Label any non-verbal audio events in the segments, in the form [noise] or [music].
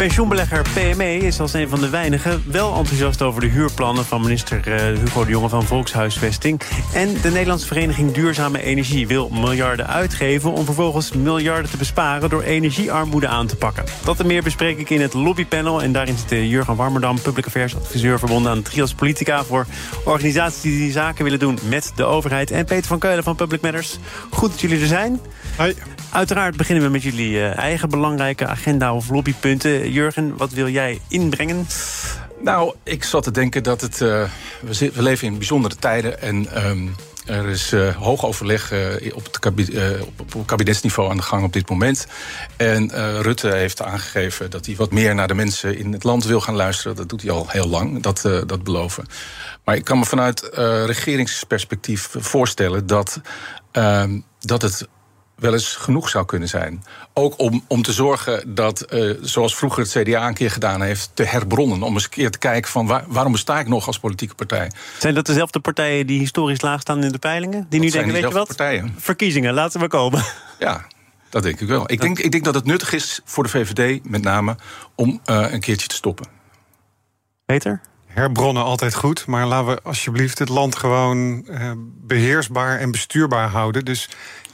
Pensioenbelegger PME is als een van de weinigen wel enthousiast over de huurplannen van minister eh, Hugo de Jonge van Volkshuisvesting. En de Nederlandse Vereniging Duurzame Energie wil miljarden uitgeven om vervolgens miljarden te besparen door energiearmoede aan te pakken. Dat en meer bespreek ik in het lobbypanel. En daarin zit Jurgen Warmerdam, public affairs adviseur verbonden aan Trias Politica voor organisaties die, die zaken willen doen met de overheid. En Peter van Keulen van Public Matters. Goed dat jullie er zijn. Hoi. Uiteraard beginnen we met jullie eh, eigen belangrijke agenda of lobbypunten. Jurgen, wat wil jij inbrengen? Nou, ik zat te denken dat het. Uh, we, we, leven in bijzondere tijden en. Um, er is uh, hoog overleg uh, op, het op, kabinetsniveau aan de gang op dit moment. En Rutte heeft aangegeven dat hij wat meer naar de mensen in het land wil gaan luisteren. Dat doet hij al heel lang, dat, dat beloven. Maar ik kan me vanuit regeringsperspectief voorstellen dat, ehm, dat het wel eens genoeg zou kunnen zijn. Ook om, om te zorgen dat, uh, zoals vroeger het CDA een keer gedaan heeft, te herbronnen. Om eens een keer te kijken van waar, waarom besta ik nog als politieke partij. Zijn dat dezelfde partijen die historisch laag staan in de peilingen? Die nu denken, weet je wat? Partijen. Verkiezingen, laten we komen. Ja, dat denk ik wel. Ik denk, ik denk dat het nuttig is voor de VVD met name om uh, een keertje te stoppen. Peter? herbronnen altijd goed. Maar laten we alsjeblieft het land gewoon uh, beheersbaar en bestuurbaar houden. Dus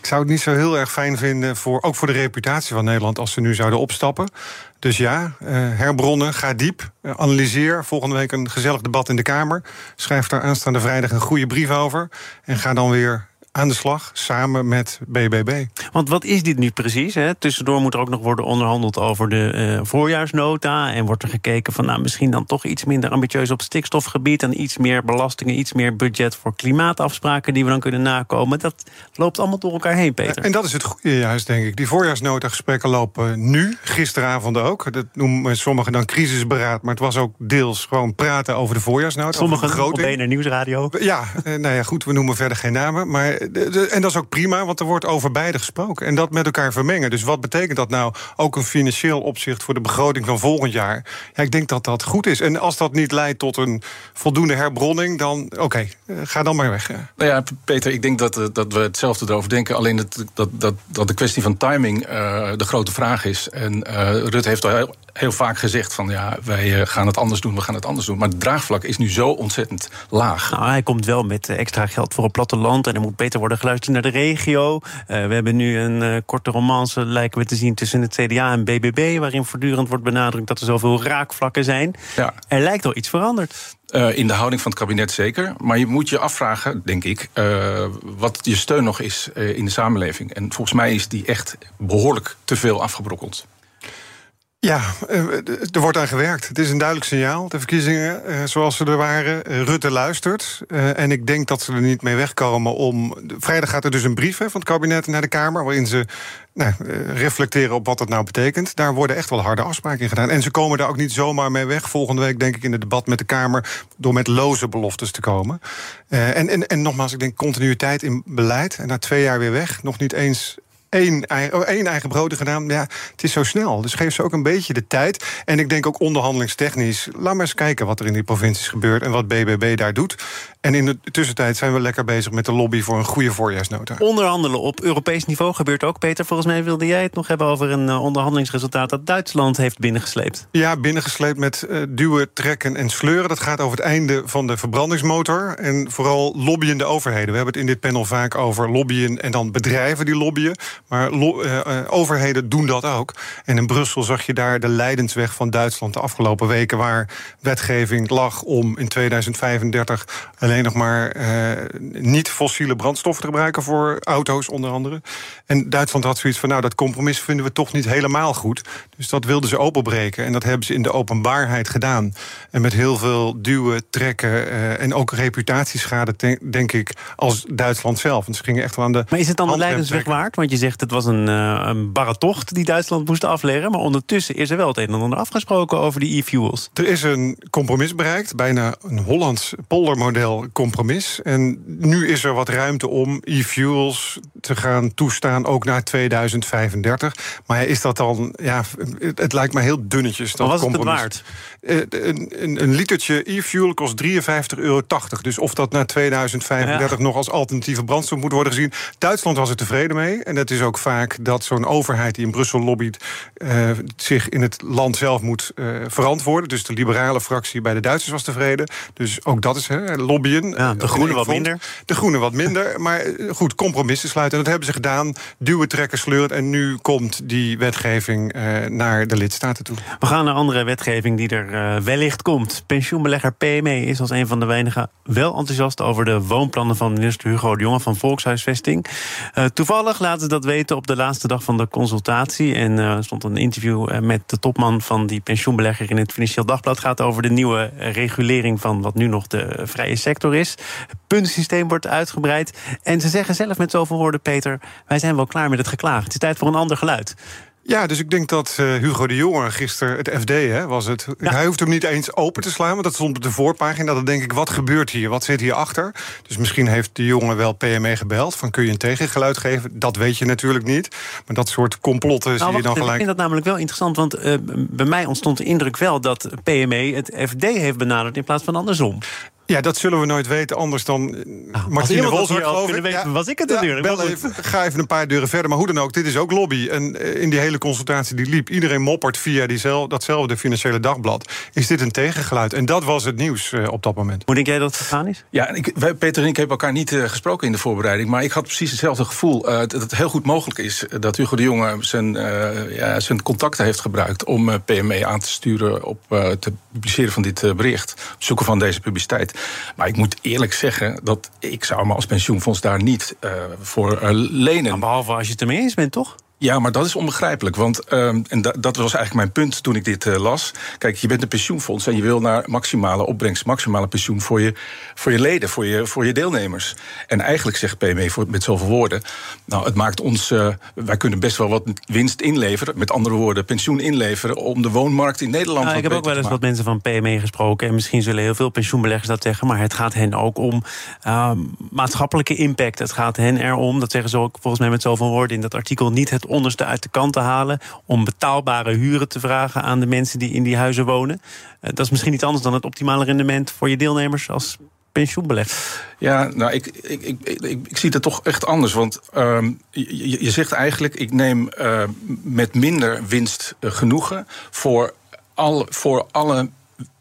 ik zou het niet zo heel erg fijn vinden, voor, ook voor de reputatie van Nederland, als ze nu zouden opstappen. Dus ja, uh, herbronnen, ga diep, uh, analyseer. Volgende week een gezellig debat in de Kamer. Schrijf daar aanstaande vrijdag een goede brief over. En ga dan weer aan de slag samen met BBB. Want wat is dit nu precies? Hè? Tussendoor moet er ook nog worden onderhandeld over de uh, voorjaarsnota. En wordt er gekeken van nou, misschien dan toch iets minder ambitieus op stikstofgebied. En iets meer belastingen, iets meer budget voor klimaatafspraken die we dan kunnen nakomen. Dat loopt allemaal door elkaar heen, Peter. En dat is het goede juist, denk ik. Die voorjaarsnota gesprekken lopen nu, gisteravond ook. Dat noemen sommigen dan crisisberaad. Maar het was ook deels gewoon praten over de voorjaarsnota. Sommigen op BNR Nieuwsradio. Ja, nou ja, goed, we noemen verder geen namen. Maar en dat is ook prima, want er wordt over beide gesproken. En dat met elkaar vermengen. Dus wat betekent dat nou ook een financieel opzicht voor de begroting van volgend jaar? Ja, ik denk dat dat goed is. En als dat niet leidt tot een voldoende herbronning, dan oké, eh, ga dan maar weg. Nou ja, Peter, ik denk dat, eh, dat we hetzelfde erover denken. Alleen dat, dat, dat, dat de kwestie van timing uh, de grote vraag is. En uh, Rutte heeft al heel, heel vaak gezegd van ja, wij gaan het anders doen, we gaan het anders doen. Maar het draagvlak is nu zo ontzettend laag. Nou, hij komt wel met extra geld voor het platteland en er moet beter worden geluisterd naar de regio. Uh, we hebben nu een uh, korte romance, lijken we te zien, tussen het CDA en BBB, waarin voortdurend wordt benadrukt dat er zoveel raakvlakken zijn. Ja. Er lijkt al iets veranderd. Uh, in de houding van het kabinet zeker. Maar je moet je afvragen, denk ik, uh, wat je steun nog is uh, in de samenleving. En volgens mij is die echt behoorlijk te veel afgebrokkeld. Ja, er wordt aan gewerkt. Het is een duidelijk signaal. De verkiezingen zoals ze er waren. Rutte luistert. En ik denk dat ze er niet mee wegkomen om. Vrijdag gaat er dus een brief van het kabinet naar de Kamer. waarin ze nou, reflecteren op wat dat nou betekent. Daar worden echt wel harde afspraken in gedaan. En ze komen daar ook niet zomaar mee weg. Volgende week, denk ik, in het debat met de Kamer. door met loze beloftes te komen. En, en, en nogmaals, ik denk continuïteit in beleid. En na twee jaar weer weg. Nog niet eens één, oh, één eigen brood gedaan. Ja, het is zo snel. Dus geef ze ook een beetje de tijd. En ik denk ook onderhandelingstechnisch. Laat maar eens kijken wat er in die provincies gebeurt en wat BBB daar doet. En in de tussentijd zijn we lekker bezig met de lobby voor een goede voorjaarsnota. Onderhandelen op Europees niveau gebeurt ook. Peter, volgens mij wilde jij het nog hebben over een uh, onderhandelingsresultaat dat Duitsland heeft binnengesleept. Ja, binnengesleept met uh, duwen, trekken en sleuren. Dat gaat over het einde van de verbrandingsmotor. En vooral lobbyende overheden. We hebben het in dit panel vaak over lobbyen en dan bedrijven die lobbyen. Maar uh, overheden doen dat ook. En in Brussel zag je daar de leidensweg van Duitsland de afgelopen weken, waar wetgeving lag om in 2035 alleen nog maar uh, niet fossiele brandstoffen te gebruiken voor auto's, onder andere. En Duitsland had zoiets van: nou, dat compromis vinden we toch niet helemaal goed. Dus dat wilden ze openbreken. En dat hebben ze in de openbaarheid gedaan. En met heel veel duwen, trekken uh, en ook reputatieschade, denk ik, als Duitsland zelf. Want ze gingen echt wel aan de. Maar is het dan de leidensweg waard? Want je zegt zegt het was een, uh, een barre tocht die Duitsland moest afleggen. Maar ondertussen is er wel het een en ander afgesproken over die e-fuels. Er is een compromis bereikt, bijna een Hollands poldermodel compromis. En nu is er wat ruimte om e-fuels te gaan toestaan, ook naar 2035. Maar is dat dan, ja, het, lijkt me heel dunnetjes. Dat was compromis. het waard? Uh, een, een, een, litertje e-fuel kost 53,80 euro. Dus of dat naar 2035 nog als alternatieve brandstof moet worden gezien. Duitsland was er tevreden mee. En dat is ook vaak dat zo'n overheid die in Brussel lobbyt... Uh, zich in het land zelf moet uh, verantwoorden. Dus de liberale fractie bij de Duitsers was tevreden. Dus ook dat is hè, lobbyen. Ja, de groenen wat minder. De groenen wat minder. [laughs] Maar goed, compromissen sluiten. En dat hebben ze gedaan. Duwen, trekken, sleuren. En nu komt die wetgeving naar de lidstaten toe. We gaan naar andere wetgeving die er wellicht komt. Pensioenbelegger PME is als een van de weinigen wel enthousiast over de woonplannen van minister Hugo de Jonge van Volkshuisvesting. Toevallig laten ze dat weten op de laatste dag van de consultatie. En er uh, stond een interview uh, met de topman van die pensioenbelegger in het Financieel Dagblad. gaat over de nieuwe regulering van wat nu nog de vrije sector is. Het puntensysteem wordt uitgebreid. En ze zeggen zelf met zoveel woorden, Peter, wij zijn wel klaar met het geklaagd. Het is tijd voor een ander geluid. Ja, dus ik denk dat uh, Hugo de Jonge gisteren, het FD hè, was het... Ja. Hij hoeft hem niet eens open te slaan, want dat stond op de voorpagina. Dan denk ik, wat gebeurt hier? Wat zit hier achter? Dus misschien heeft de jongen wel PME gebeld... van kun je een tegengeluid geven? Dat weet je natuurlijk niet. Maar dat soort complotten nou, zie je dan gelijk... Ik vind dat namelijk wel interessant, want uh, bij mij ontstond de indruk wel... dat PME het FD heeft benaderd in plaats van andersom. Ja, dat zullen we nooit weten, anders dan ah, Martine Wolzak, geloof ik. Weten, ja, was ik het natuurlijk. Ja, even, ga even een paar deuren verder. Maar hoe dan ook, dit is ook lobby. En eh, in die hele consultatie die liep... iedereen moppert via diezelfde, datzelfde Financiële Dagblad. Is dit een tegengeluid? En dat was het nieuws uh, op dat moment. Hoe denk jij dat het gegaan is? Ja, ik, wij, Peter en ik hebben elkaar niet uh, gesproken in de voorbereiding... maar ik had precies hetzelfde gevoel. dat het heel goed mogelijk is dat Hugo de Jonge zijn, ja, zijn contacten heeft gebruikt... om PME aan te sturen op het publiceren van dit bericht. Op zoeken van deze publiciteit. Maar ik moet eerlijk zeggen dat ik zou me als pensioenfonds daar niet uh, voor uh, lenen. Nou, behalve als je het ermee eens bent, toch? Ja, maar dat is onbegrijpelijk. Want um, en da dat was eigenlijk mijn punt toen ik dit uh, las. Kijk, je bent een pensioenfonds en je wil naar maximale opbrengst, maximale pensioen voor je, voor je leden, voor je, voor je deelnemers. En eigenlijk zegt PME voor, met zoveel woorden. Nou, het maakt ons. Uh, wij kunnen best wel wat winst inleveren. Met andere woorden, pensioen inleveren. om de woonmarkt in Nederland nou, Ik heb ook wel eens wat mensen van PME gesproken. En misschien zullen heel veel pensioenbeleggers dat zeggen. Maar het gaat hen ook om uh, maatschappelijke impact. Het gaat hen erom, dat zeggen ze ook volgens mij met zoveel woorden in dat artikel, niet het onderste uit de kant te halen. om betaalbare huren te vragen aan de mensen die in die huizen wonen. Uh, dat is misschien niet anders dan het optimale rendement voor je deelnemers als pensioenbelegger. Ja, nou, ik, ik, ik, ik, zie het toch echt anders. Want uh, je, zegt eigenlijk, ik neem uh, met minder winst uh, genoegen voor, al, voor alle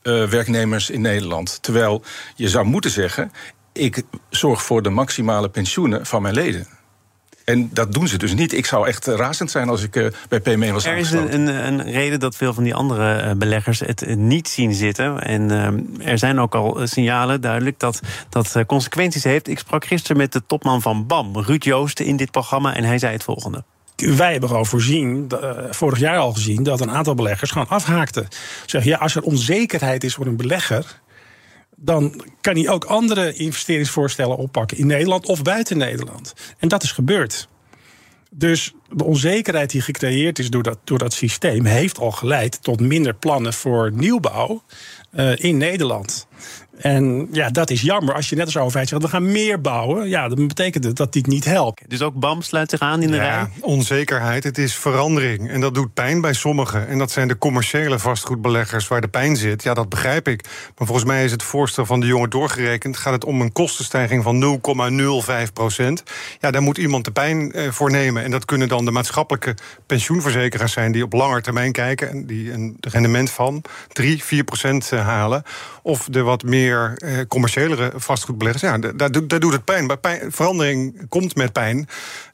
werknemers in Nederland. Terwijl je zou moeten zeggen, ik zorg voor de maximale pensioenen van mijn leden. En dat doen ze dus niet. Ik zou echt razend zijn als ik uh, bij PME was Er is een, een, een, reden dat veel van die andere uh, beleggers het niet zien zitten. En uh, er zijn ook al signalen duidelijk dat dat consequenties heeft. Ik sprak gisteren met de topman van BAM, Ruud Joosten, in dit programma. En hij zei het volgende wij hebben gewoon voorzien, vorig jaar al gezien, dat een aantal beleggers gewoon afhaakten. Zeg ja, als er onzekerheid is voor een belegger, dan kan hij ook andere investeringsvoorstellen oppakken in Nederland of buiten Nederland. En dat is gebeurd. Dus de onzekerheid die gecreëerd is door dat, door dat systeem heeft al geleid tot minder plannen voor nieuwbouw uh, in Nederland. En ja, dat is jammer. Als je net als overheid zegt, we gaan meer bouwen... ja, dan betekent het dat dit niet helpt. Dus ook BAM sluit zich aan in de ja, rij? onzekerheid. Het is verandering. En dat doet pijn bij sommigen. En dat zijn de commerciële vastgoedbeleggers waar de pijn zit. Ja, dat begrijp ik. Maar volgens mij is het voorstel van de jongen doorgerekend... gaat het om een kostenstijging van 0,05 procent. Ja, daar moet iemand de pijn eh, voor nemen. En dat kunnen dan de maatschappelijke pensioenverzekeraars zijn... die op langer termijn kijken en die een rendement van 3, 4 procent eh, halen. Of de wat meer meer eh, commerciëlere vastgoedbeleggers. Ja, daar, daar doet het pijn. pijn. Verandering komt met pijn.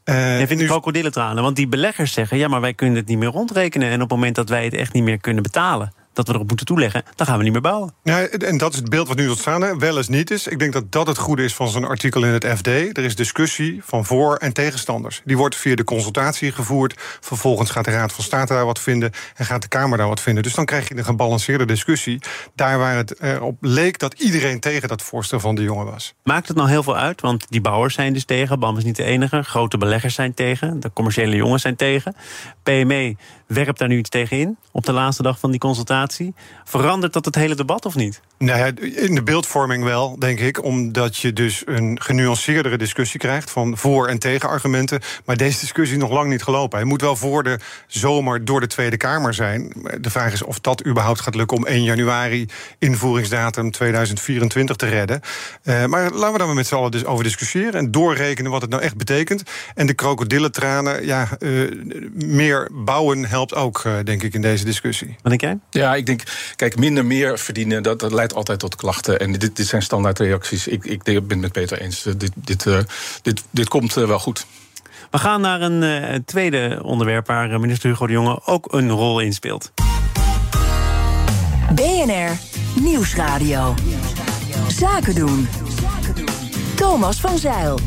Uh, je vindt nu... krokodillentranen, want die beleggers zeggen... ja, maar wij kunnen het niet meer rondrekenen... en op het moment dat wij het echt niet meer kunnen betalen... dat we erop moeten toeleggen, dan gaan we niet meer bouwen. Ja, en dat is het beeld wat nu tot staan wel eens niet is. Ik denk dat dat het goede is van zo'n artikel in het FD. Er is discussie van voor- en tegenstanders. Die wordt via de consultatie gevoerd. Vervolgens gaat de Raad van State daar wat vinden en gaat de Kamer daar wat vinden. Dus dan krijg je een gebalanceerde discussie. Daar waar het op leek dat iedereen tegen dat voorstel van de jongen was. Maakt het nou heel veel uit? Want die bouwers zijn dus tegen. BAM is niet de enige. Grote beleggers zijn tegen. De commerciële jongens zijn tegen. PME werpt daar nu iets tegen in op de laatste dag van die consultatie. Verandert dat het hele debat of niet? Nou ja, in de beeldvorming wel, denk ik. Omdat je dus een genuanceerdere discussie krijgt van voor- en tegenargumenten. Maar deze discussie is nog lang niet gelopen. Hij moet wel voor de zomer door de Tweede Kamer zijn. De vraag is of dat überhaupt gaat lukken om 1 januari invoeringsdatum 2024 te redden. Uh, maar laten we daar maar met z'n allen dus over discussiëren en doorrekenen wat het nou echt betekent. En de krokodillentranen, ja, uh, meer bouwen helpt ook, uh, denk ik, in deze discussie. Wat denk jij? Ja, ik denk, kijk, minder meer verdienen, dat, dat leidt altijd tot klachten. En dit, dit zijn standaardreacties. Ik, ik ben het met Peter eens. Dit, dit, dit, dit komt wel goed. We gaan naar een uh, tweede onderwerp waar minister Hugo de Jonge ook een rol in speelt. BNR Nieuwsradio. Zaken doen. Thomas van Zeil.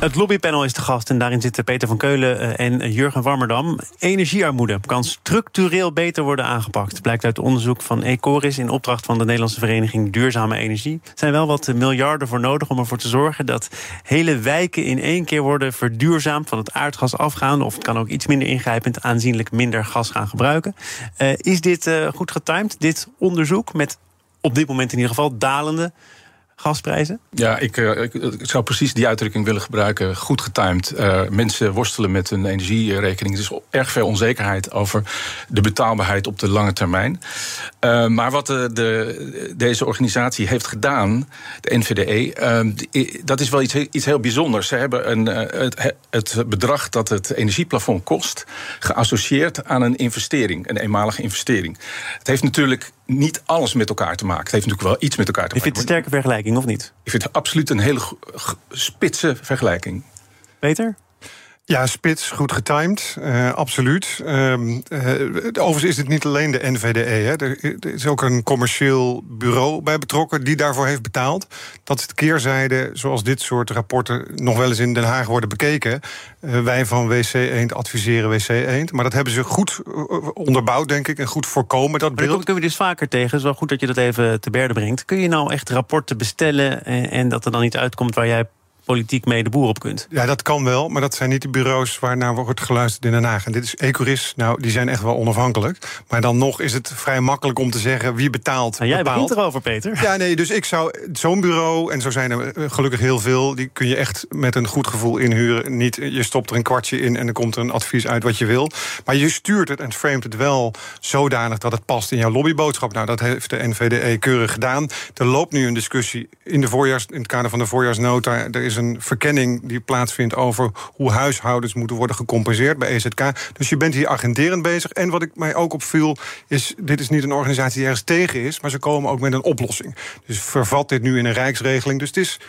Het lobbypanel is te gast en daarin zitten Peter van Keulen eh, en Jurgen Warmerdam. Energiearmoede kan structureel beter worden aangepakt. Blijkt uit onderzoek van Ecoris in opdracht van de Nederlandse Vereniging Duurzame Energie. Er zijn wel wat miljarden voor nodig om ervoor te zorgen dat hele wijken in één keer worden verduurzaamd, van het aardgas afgaan. Of het kan ook iets minder ingrijpend aanzienlijk minder gas gaan gebruiken. Is dit goed getimed, dit onderzoek, met op dit moment in ieder geval dalende gasprijzen? Ja, ik, uh, ik, ik, zou precies die uitdrukking willen gebruiken. Goed getimed. Uh, mensen worstelen met hun energierekening. Er is erg veel onzekerheid over de betaalbaarheid op de lange termijn. Uh, maar wat de, de, deze organisatie heeft gedaan, de NVDE, dat is wel iets, iets heel bijzonders. Ze hebben een, het bedrag dat het energieplafond kost geassocieerd aan een investering, een eenmalige investering. Het heeft natuurlijk niet alles met elkaar te maken. Het heeft natuurlijk wel iets met elkaar te maken. Je vindt het een sterke vergelijking, of niet? Ik vind het absoluut een hele spitse vergelijking. Peter? Ja, spits, goed getimed, uh, absoluut. Uh, uh, overigens is het niet alleen de NVDE. Hè. Er, er, is ook een commercieel bureau bij betrokken die daarvoor heeft betaald. Dat is de keerzijde, zoals dit soort rapporten nog wel eens in Den Haag worden bekeken. wij van WC Eend adviseren WC Eend. Maar dat hebben ze goed onderbouwd, denk ik, en goed voorkomen. Dat beeld. Dat kunnen we dus vaker tegen. Het is wel goed dat je dat even te berde brengt. Kun je nou echt rapporten bestellen en, en dat er dan niet uitkomt waar jij politiek mee de boer op kunt. Ja, dat kan wel, maar dat zijn niet de bureaus waarnaar wordt geluisterd in Den Haag. En dit is Ecoris, nou, die zijn echt wel onafhankelijk. Maar dan nog is het vrij makkelijk om te zeggen wie betaalt. Nou, jij bepaalt. begint erover, Peter. Ja, nee, dus ik zou zo'n bureau, en zo zijn er gelukkig heel veel, die kun je echt met een goed gevoel inhuren. Niet, je stopt er een kwartje in en er komt er een advies uit wat je wil. Maar je stuurt het en framet het wel zodanig dat het past in jouw lobbyboodschap. Nou, dat heeft de NVDE keurig gedaan. Er loopt nu een discussie in, de voorjaars, in het kader van de voorjaarsnota. Er is een verkenning die plaatsvindt over hoe huishoudens moeten worden gecompenseerd bij EZK. Dus je bent hier agenderend bezig. En wat ik mij ook opviel, is: dit is niet een organisatie die ergens tegen is, maar ze komen ook met een oplossing. Dus vervat dit nu in een rijksregeling. Dus het is,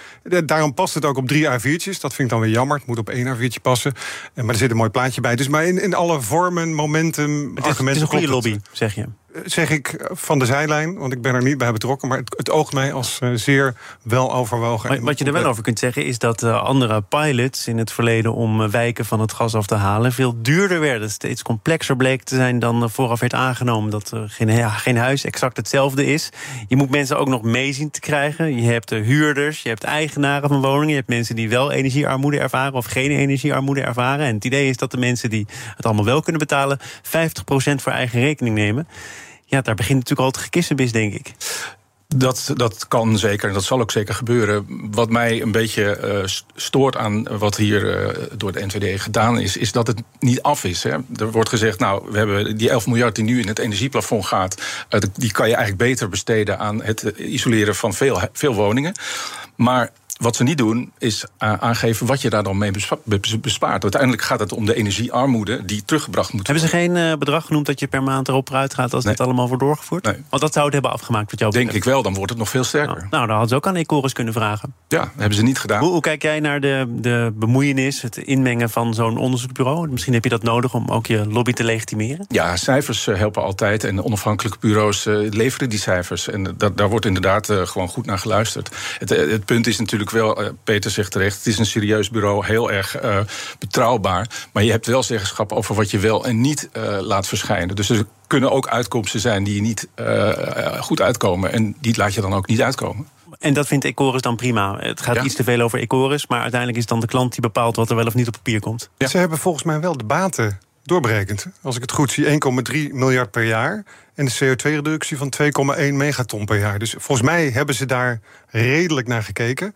daarom past het ook op drie A4'tjes. Dat vind ik dan weer jammer. Het moet op één A4'tje passen. Maar er zit een mooi plaatje bij. Dus maar in, in alle vormen, momentum, het is, argumenten. Het is een goede lobby, zeg je. Zeg ik van de zijlijn, want ik ben er niet bij betrokken. Maar het, oogt mij als uh, zeer wel overwogen. Wat je er wel over kunt zeggen is dat uh, andere pilots in het verleden om uh, wijken van het gas af te halen veel duurder werden. Steeds complexer bleek te zijn dan vooraf werd aangenomen. Dat geen, geen huis exact hetzelfde is. Je moet mensen ook nog mee zien te krijgen. Je hebt huurders, je hebt eigenaren van woningen. Je hebt mensen die wel energiearmoede ervaren of geen energiearmoede ervaren. En het idee is dat de mensen die het allemaal wel kunnen betalen, 50% voor eigen rekening nemen. Ja, daar begint natuurlijk al het gekissenbis, denk ik. Dat, dat kan zeker en dat zal ook zeker gebeuren. Wat mij een beetje uh, stoort aan wat hier uh, door de NVD gedaan is, is dat het niet af is. Hè. Er wordt gezegd, nou, we hebben die 11 miljard die nu in het energieplafond gaat, uh, die kan je eigenlijk beter besteden aan het isoleren van veel, veel woningen. Maar wat ze niet doen, is aangeven wat je daar dan mee bespaart. Uiteindelijk gaat het om de energiearmoede die teruggebracht moet worden. Hebben ze geen uh, bedrag genoemd dat je per maand erop vooruit gaat als nee. dit allemaal wordt doorgevoerd? Nee. Want dat zou het hebben afgemaakt wat jou Denk ik wel, dan wordt het nog veel sterker. Nou, nou dan hadden ze ook aan Ecoris kunnen vragen. Ja, hebben ze niet gedaan. Hoe, hoe kijk jij naar de, de bemoeienis, het inmengen van zo'n onderzoeksbureau? Misschien heb je dat nodig om ook je lobby te legitimeren? Ja, cijfers eh, helpen altijd. En onafhankelijke bureaus leveren die cijfers. En dat, daar wordt inderdaad gewoon goed naar geluisterd. Het, het punt is natuurlijk wel, Peter zegt terecht, het is een serieus bureau, heel erg betrouwbaar. Maar je hebt wel zeggenschap over wat je wel en niet laat verschijnen. Dus er kunnen ook uitkomsten zijn die je niet goed uitkomen. En die laat je dan ook niet uitkomen. En dat vindt Ecoris dan prima. Het gaat iets te veel over Ecoris, maar uiteindelijk is het dan de klant die bepaalt wat er wel of niet op papier komt. Ze hebben volgens mij wel de baten doorberekend. Als ik het goed zie, 1,3 miljard per jaar. En de CO2-reductie van 2,1 megaton per jaar. Dus volgens mij hebben ze daar redelijk naar gekeken.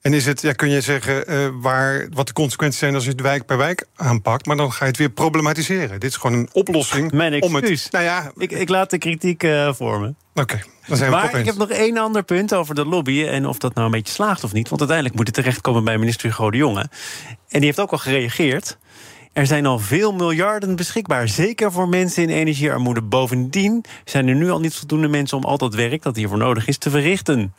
En is het, ja, kun je zeggen uh, waar, wat de consequenties zijn als je het wijk per wijk aanpakt, maar dan ga je het weer problematiseren. Dit is gewoon een oplossing. [laughs] Mijn Om het, nou ja, ik, ik laat de kritiek uh, vormen. Oké, dan zijn we Maar ik heb nog één ander punt over de lobby en of dat nou een beetje slaagt of niet. Want uiteindelijk moet het terechtkomen bij minister Hugo de Jonge. En die heeft ook al gereageerd. Er zijn al veel miljarden beschikbaar, zeker voor mensen in energiearmoede. Bovendien zijn er nu al niet voldoende mensen om al dat werk dat hiervoor nodig is te verrichten.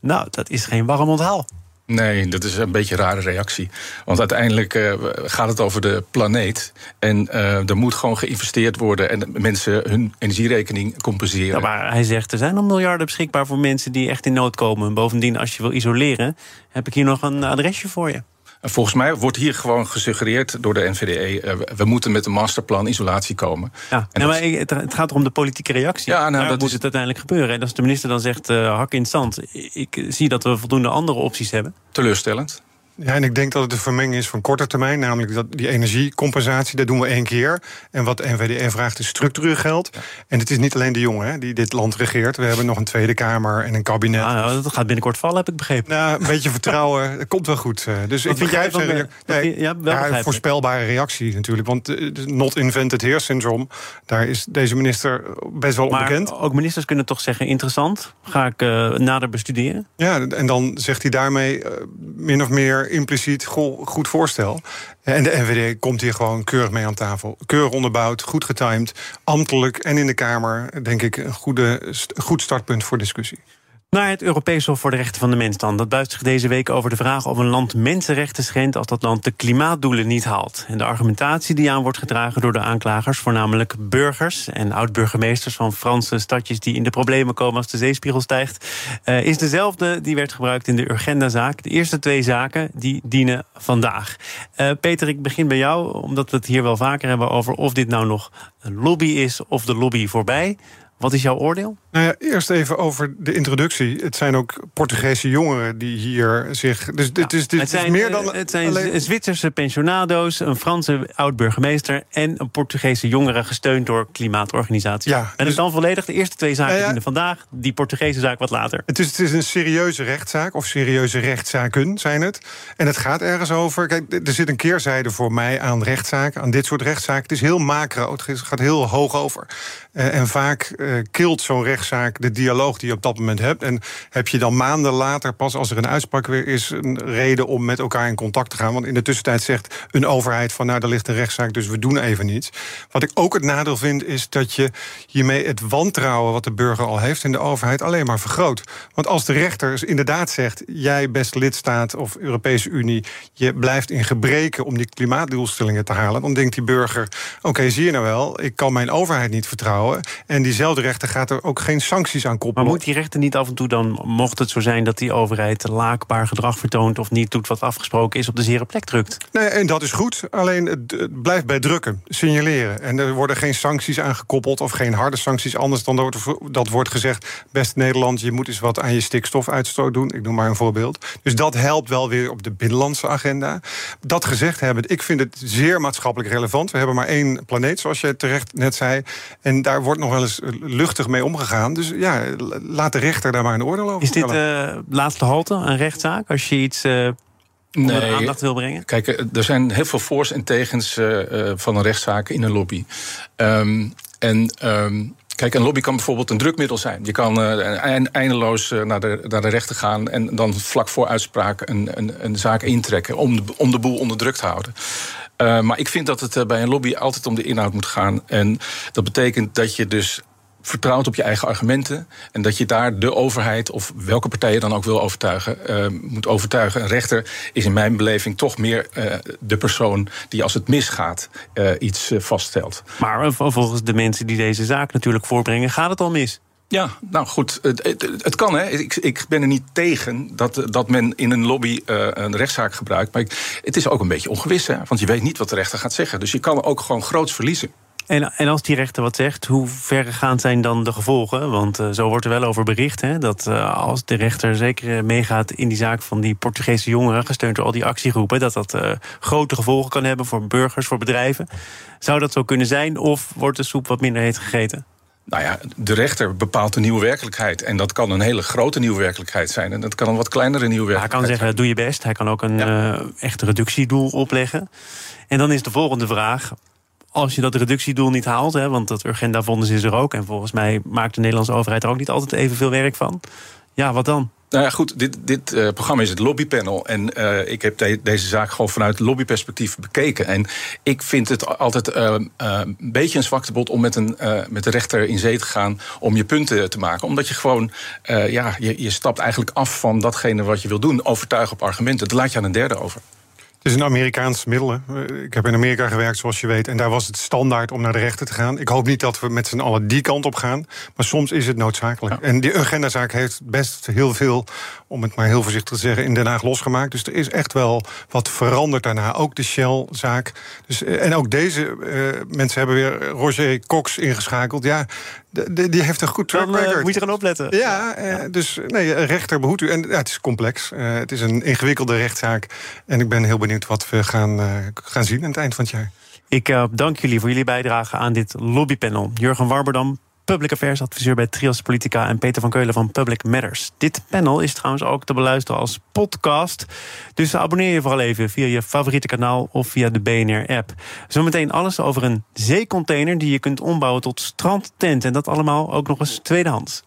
Nou, dat is geen warm onthaal. Nee, dat is een beetje een rare reactie. Want uiteindelijk uh, gaat het over de planeet. En uh, er moet gewoon geïnvesteerd worden en mensen hun energierekening compenseren. Ja, maar hij zegt er zijn al miljarden beschikbaar voor mensen die echt in nood komen. Bovendien, als je wil isoleren, heb ik hier nog een adresje voor je. Volgens mij wordt hier gewoon gesuggereerd door de NVDE... Uh, we moeten met een masterplan isolatie komen. Ja, en maar het, gaat om de politieke reactie. Ja, nou, dat moet het uiteindelijk gebeuren. En als de minister dan zegt, uh, hak in stand... ik zie dat we voldoende andere opties hebben. Teleurstellend. Ja, en ik denk dat het een vermenging is van korte termijn. Namelijk dat die energiecompensatie, dat doen we één keer. En wat de NVDE vraagt is structureel geld. En het is niet alleen de jongen hè, die dit land regeert. We hebben nog een Tweede Kamer en een kabinet. Ah, dat gaat binnenkort vallen, heb ik begrepen. Nou, een beetje [laughs] vertrouwen, dat komt wel goed. Eh. Dus wat ik vind jij nee, ja, ja, voorspelbare reactie natuurlijk. Want uh, not invented here syndrome, daar is deze minister best wel maar onbekend. Ook ministers kunnen toch zeggen, interessant, ga ik uh, nader bestuderen? Ja, en dan zegt hij daarmee min of meer impliciet goed voorstel. En de NVD komt hier gewoon keurig mee aan tafel. Keurig onderbouwd, goed getimed, ambtelijk en in de Kamer, denk ik, een goede, goed startpunt voor discussie. Naar het Europees Hof voor de Rechten van de Mens dan. Dat buigt zich deze week over de vraag of een land mensenrechten schendt als dat land de klimaatdoelen niet haalt. En de argumentatie die aan wordt gedragen door de aanklagers, voornamelijk burgers en oud-burgemeesters van Franse stadjes die in de problemen komen als de zeespiegel stijgt, uh, is dezelfde die werd gebruikt in de Urgenda-zaak. De eerste twee zaken die dienen vandaag. Uh, Peter, ik begin bij jou, omdat we het hier wel vaker hebben over of dit nou nog een lobby is of de lobby voorbij. Wat is jouw oordeel? Nou ja, eerst even over de introductie. Het zijn ook Portugese jongeren die hier zich. Dus dit, is, dit zijn, is meer dan. Het zijn Zwitserse pensionado's, een Franse oud-burgemeester en een Portugese jongere gesteund door klimaatorganisaties. Ja, ben dus, dan volledig de eerste twee zaken ja, vandaag, die Portugese zaak wat later. Het is, het is een serieuze rechtszaak, of serieuze rechtszaken zijn het. En het gaat ergens over. Kijk, er zit een keerzijde voor mij aan rechtszaken, aan dit soort rechtszaken. Het is heel macro, het gaat heel hoog over. Uh, en vaak uh, kilt zo'n recht rechtszaak de dialoog die je op dat moment hebt. En heb je dan maanden later, pas als er een uitspraak weer is, een reden om met elkaar in contact te gaan. Want in de tussentijd zegt een overheid van nou, er ligt een rechtszaak, dus we doen even niets. Wat ik ook het nadeel vind, is dat je hiermee het wantrouwen wat de burger al heeft in de overheid alleen maar vergroot. Want als de rechter inderdaad zegt, jij beste lidstaat of Europese Unie, je blijft in gebreken om die klimaatdoelstellingen te halen, dan denkt die burger, oké, zie je nou wel, ik kan mijn overheid niet vertrouwen. En diezelfde rechter gaat er ook geen sancties aan koppelen. Maar moet die rechter niet af en toe dan, mocht het zo zijn dat die overheid laakbaar gedrag vertoont of niet doet wat afgesproken is, op de zere plek drukt? Nee, en dat is goed. Alleen het blijft bij drukken, signaleren. En er worden geen sancties aangekoppeld of geen harde sancties. Anders dan dat, dat wordt gezegd: beste Nederland, je moet eens wat aan je stikstofuitstoot doen. Ik noem maar een voorbeeld. Dus dat helpt wel weer op de binnenlandse agenda. Dat gezegd hebben, ik vind het zeer maatschappelijk relevant. We hebben maar één planeet, zoals je terecht net zei. En daar wordt nog wel eens luchtig mee omgegaan. Dus ja, laat de rechter daar maar een oordeel over Is dit uh, laatste halte, een rechtszaak? Als je iets uh, onder nee, aandacht wil brengen? Kijk, eh, er zijn heel veel voor's en tegens uh, van een rechtszaak in een lobby. Um, en um, Kijk, een lobby kan bijvoorbeeld een drukmiddel zijn. Je kan uh, eindeloos naar, de, naar de rechter gaan en dan vlak voor uitspraak een, een, een zaak intrekken om de, om de boel onder druk te houden. Uh, maar ik vind dat het bij een lobby altijd om de inhoud moet gaan. En dat betekent dat je dus vertrouwt op je eigen argumenten. En dat je daar de overheid, of welke partij je dan ook wil overtuigen, uh, moet overtuigen. Een rechter is in mijn beleving toch meer uh, de persoon die als het misgaat uh, iets vaststelt. Maar volgens de mensen die deze zaak natuurlijk voorbrengen, gaat het al mis. Ja, nou goed, het, het, het, kan hè. Ik, ik, ben er niet tegen dat, dat men in een lobby uh, een rechtszaak gebruikt. Maar ik, het is ook een beetje ongewis, hè. Want je weet niet wat de rechter gaat zeggen. Dus je kan ook gewoon groots verliezen. En, en als die rechter wat zegt, hoe verregaand zijn dan de gevolgen? Want uh, zo wordt er wel over bericht, hè, dat uh, als de rechter zeker meegaat in die zaak van die Portugese jongeren, gesteund door al die actiegroepen, dat dat uh, grote gevolgen kan hebben voor burgers, voor bedrijven. Zou dat zo kunnen zijn, of wordt de soep wat minder heet gegeten? Nou ja, de rechter bepaalt een nieuwe werkelijkheid. En dat kan een hele grote nieuwe werkelijkheid zijn. En dat kan een wat kleinere nieuwe werkelijkheid zijn. Hij kan zeggen, doe je best. Hij kan ook een ja. echt reductiedoel opleggen. En dan is de volgende vraag als je dat reductiedoel niet haalt, hè, want dat Urgenda-vonnis is er ook... en volgens mij maakt de Nederlandse overheid er ook niet altijd evenveel werk van... ja, wat dan? Nou ja, goed, dit, dit uh, programma is het lobbypanel. En uh, ik heb de, deze zaak gewoon vanuit lobbyperspectief bekeken. En ik vind het altijd uh, een beetje een zwaktebod om met, een, met de rechter in zee te gaan om je punten te maken. Omdat je gewoon, ja, je, je stapt eigenlijk af van datgene wat je wil doen. Overtuigen op argumenten. Dat laat je aan een derde over. Het is een Amerikaans middel. Ik heb in Amerika gewerkt, zoals je weet. En daar was het standaard om naar de rechter te gaan. Ik hoop niet dat we met z'n allen die kant op gaan. Maar soms is het noodzakelijk. En die agendazaak heeft best heel veel, om het maar heel voorzichtig te zeggen, in Den Haag losgemaakt. Dus er is echt wel wat veranderd daarna. Ook de Shell-zaak. Dus, eh, en ook deze uh, mensen hebben weer Roger Cox ingeschakeld. Ja, de, die heeft een goed track record. Dan, uh, moet je er gaan opletten. Ja, uh, ja. dus nee, rechter behoedt u. En ja, het is complex. Het is een ingewikkelde rechtszaak. En ik ben heel wat we gaan, gaan zien aan het eind van het jaar. Ik dank jullie voor jullie bijdrage aan dit lobbypanel. Jurgen Warberdam, Public Affairs adviseur bij Trias Politica en Peter van Keulen van Public Matters. Dit panel is trouwens ook te beluisteren als podcast. Dus abonneer je vooral even via je favoriete kanaal of via de BNR-app. Zometeen alles over een zeecontainer die je kunt ombouwen tot strandtent. En dat allemaal ook nog eens tweedehands.